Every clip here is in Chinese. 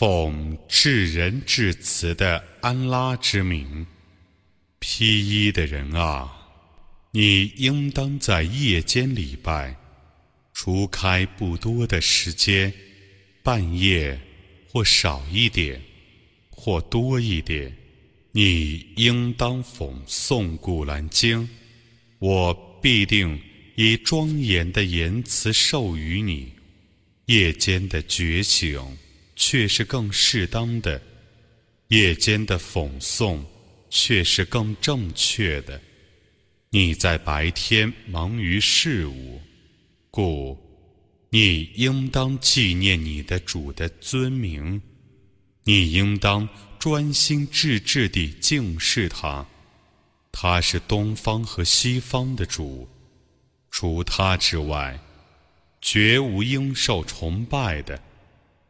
奉至仁至慈的安拉之名，披衣的人啊，你应当在夜间礼拜，除开不多的时间，半夜或少一点，或多一点，你应当讽诵古兰经，我必定以庄严的言辞授予你。夜间的觉醒。却是更适当的，夜间的讽诵却是更正确的。你在白天忙于事物，故你应当纪念你的主的尊名，你应当专心致志地敬视他。他是东方和西方的主，除他之外，绝无应受崇拜的。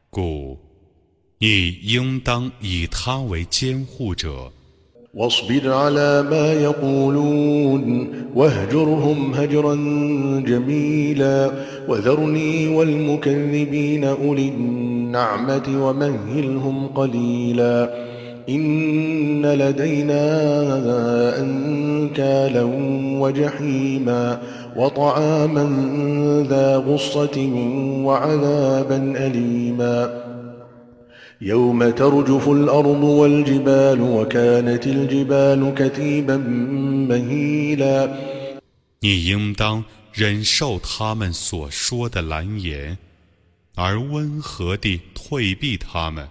故你应当以他为监护者。واصبر على ما يقولون واهجرهم هجرا جميلا وذرني والمكذبين أولي النعمة ومهلهم قليلا إن لدينا أنكالا وجحيما وطعاما ذا غصة وعذابا أليما يوم ترجف الأرض والجبال وكانت الجبال كثيبا مهيلا 你应当忍受他们所说的蓝言，而温和地退避他们。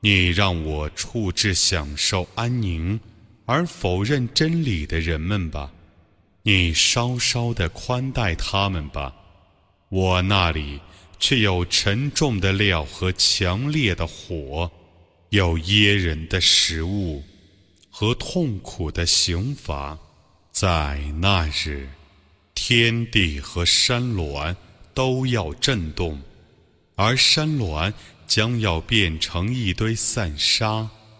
你让我处置享受安宁，而否认真理的人们吧。 你稍稍的宽待他们吧，我那里却有沉重的料和强烈的火，有噎人的食物和痛苦的刑罚。在那日，天地和山峦都要震动，而山峦将要变成一堆散沙。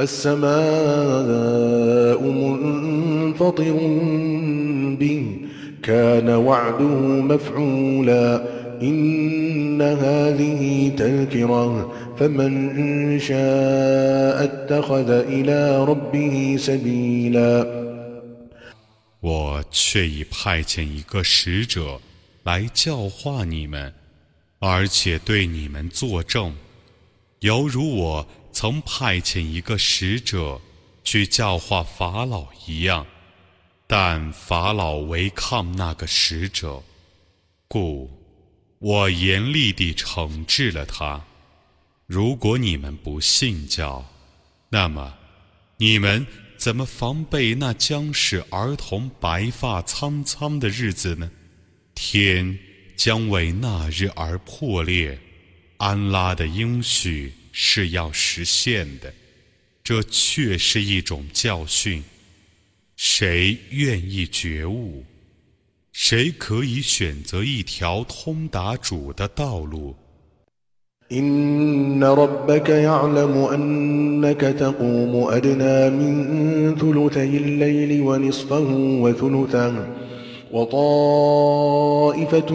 السماء منفطر به كان وعده مفعولا إن هذه تذكرة فمن شاء اتخذ إلى ربه سبيلا 我却已派遣一个使者来教化你们，而且对你们作证，犹如我。 曾派遣一个使者去教化法老一样，但法老违抗那个使者，故我严厉地惩治了他。如果你们不信教，那么你们怎么防备那将使儿童白发苍苍的日子呢？天将为那日而破裂，安拉的应许。是要实现的，这却是一种教训。谁愿意觉悟？谁可以选择一条通达主的道路？ إن ربك يعلم أنك تقوم أدنى من ثلثي الليل ونصفه وثلثه وطائفة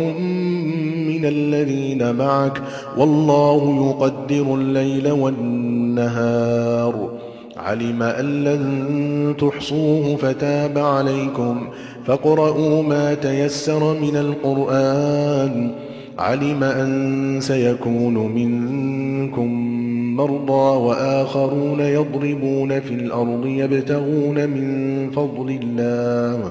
من الذين معك والله يقدر الليل والنهار. علم أن لن تحصوه فتاب عليكم. فاقرؤوا ما تيسر من القرآن. علم أن سيكون منكم مرضى وآخرون يضربون في الأرض يبتغون من فضل الله.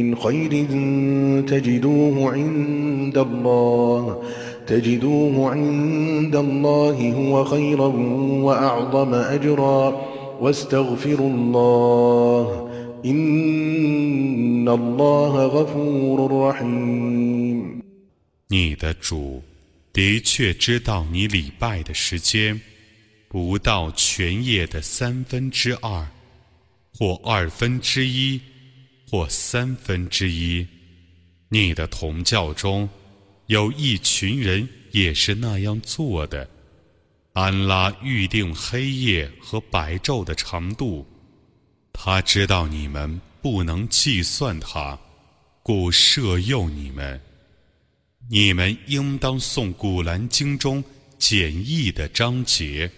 من خير تجدوه عند الله تجدوه عند الله هو خيرا وأعظم أجرا واستغفروا الله إن الله غفور رحيم 你的主的确知道你礼拜的时间不到全夜的三分之二，或二分之一， 或三分之一。你的同教中有一群人也是那样做的。安拉预定黑夜和白昼的长度，他知道你们不能计算它，故赦诱你们。你们应当诵《古兰经》中简易的章节。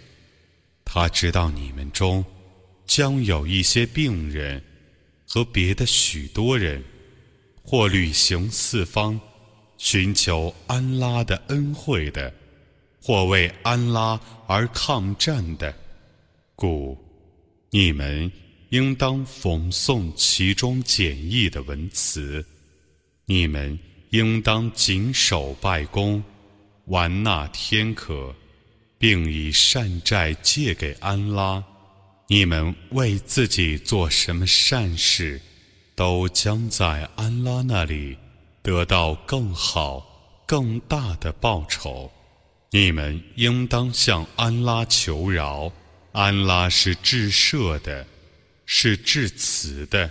他知道你们中将有一些病人和别的许多人，或旅行四方，寻求安拉的恩惠的，或为安拉而抗战的。故你们应当讽诵其中简易的文词。你们。应当谨守拜功，完纳天可，并以善债借给安拉。你们为自己做什么善事，都将在安拉那里得到更好、更大的报酬。你们应当向安拉求饶，安拉是至赦的，是至慈的。